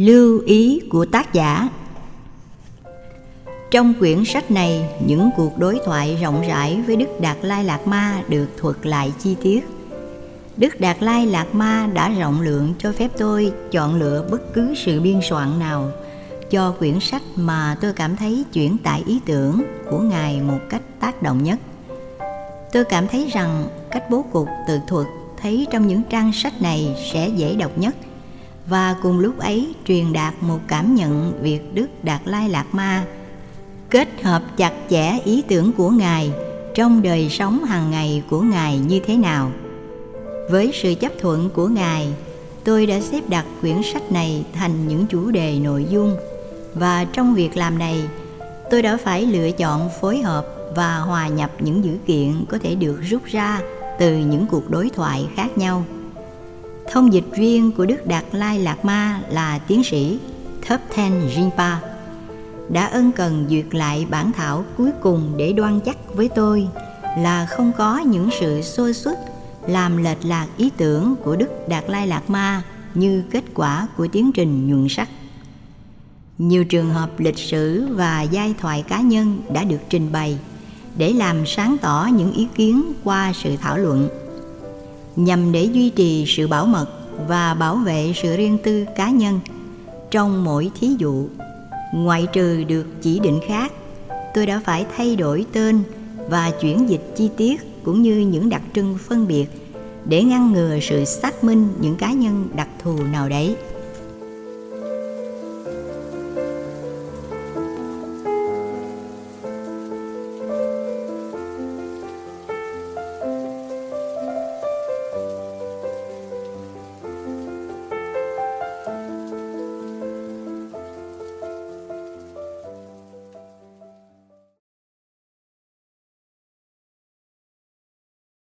Lưu ý của tác giả Trong quyển sách này, những cuộc đối thoại rộng rãi với Đức Đạt Lai Lạt Ma được thuật lại chi tiết. Đức Đạt Lai Lạt Ma đã rộng lượng cho phép tôi chọn lựa bất cứ sự biên soạn nào cho quyển sách mà tôi cảm thấy chuyển tải ý tưởng của Ngài một cách tác động nhất. Tôi cảm thấy rằng cách bố cục tự thuật thấy trong những trang sách này sẽ dễ đọc nhất và cùng lúc ấy truyền đạt một cảm nhận việc Đức Đạt Lai Lạt Ma kết hợp chặt chẽ ý tưởng của Ngài trong đời sống hàng ngày của Ngài như thế nào. Với sự chấp thuận của Ngài, tôi đã xếp đặt quyển sách này thành những chủ đề nội dung và trong việc làm này, tôi đã phải lựa chọn phối hợp và hòa nhập những dữ kiện có thể được rút ra từ những cuộc đối thoại khác nhau. Thông dịch viên của Đức Đạt Lai Lạt Ma là tiến sĩ Thấp Ten Rinpa đã ân cần duyệt lại bản thảo cuối cùng để đoan chắc với tôi là không có những sự xô xuất làm lệch lạc ý tưởng của Đức Đạt Lai Lạt Ma như kết quả của tiến trình nhuận sắc. Nhiều trường hợp lịch sử và giai thoại cá nhân đã được trình bày để làm sáng tỏ những ý kiến qua sự thảo luận nhằm để duy trì sự bảo mật và bảo vệ sự riêng tư cá nhân trong mỗi thí dụ. Ngoại trừ được chỉ định khác, tôi đã phải thay đổi tên và chuyển dịch chi tiết cũng như những đặc trưng phân biệt để ngăn ngừa sự xác minh những cá nhân đặc thù nào đấy.